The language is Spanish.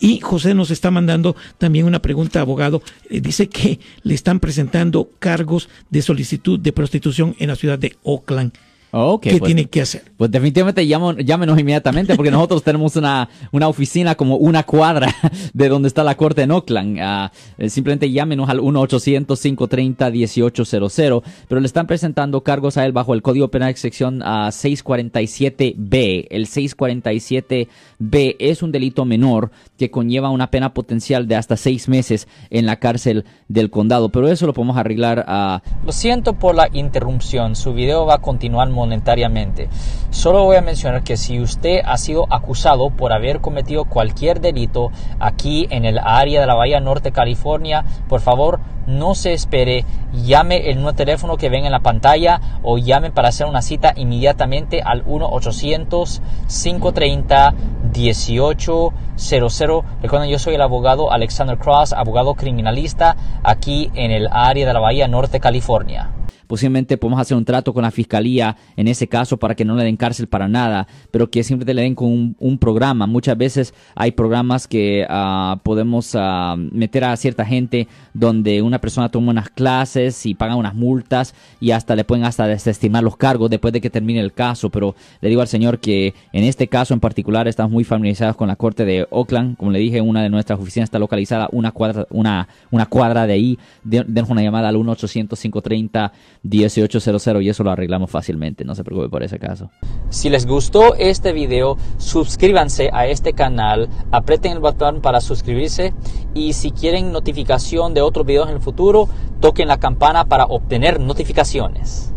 Y José nos está mandando también una pregunta, abogado. Eh, dice que le están presentando cargos de solicitud de prostitución en la ciudad de Oakland. Okay, ¿Qué pues, tiene que hacer? Pues definitivamente llamo- llámenos inmediatamente porque nosotros tenemos una, una oficina como una cuadra de donde está la corte en Oakland. Ah, eh, simplemente llámenos al 1-800-530-1800. Pero le están presentando cargos a él bajo el Código Penal sección ah, 647B. El 647B es un delito menor que conlleva una pena potencial de hasta seis meses en la cárcel del condado. Pero eso lo podemos arreglar a Lo siento por la interrupción, su video va a continuar monetariamente. Solo voy a mencionar que si usted ha sido acusado por haber cometido cualquier delito aquí en el área de la Bahía Norte, California, por favor no se espere, llame el nuevo teléfono que ven en la pantalla o llame para hacer una cita inmediatamente al 1-800-530-1800. Recuerden, yo soy el abogado Alexander Cross, abogado criminalista aquí en el área de la Bahía Norte, California. Posiblemente podemos hacer un trato con la fiscalía en ese caso para que no le den cárcel para nada, pero que siempre le den con un, programa. Muchas veces hay programas que ah, podemos ah, meter a cierta gente donde una persona toma unas clases y paga unas multas y hasta le pueden hasta desestimar los cargos después de que termine el caso. Pero le digo al señor que en este caso en particular estamos muy familiarizados con la corte de Oakland. Como le dije, una de nuestras oficinas está localizada una cuadra, una, una cuadra de ahí. Den- Denos una llamada al 1 800 530 1800 y eso lo arreglamos fácilmente. No se preocupe por ese caso. Si les gustó este video, suscríbanse a este canal, aprieten el botón para suscribirse y si quieren notificación de otros videos en el futuro, toquen la campana para obtener notificaciones.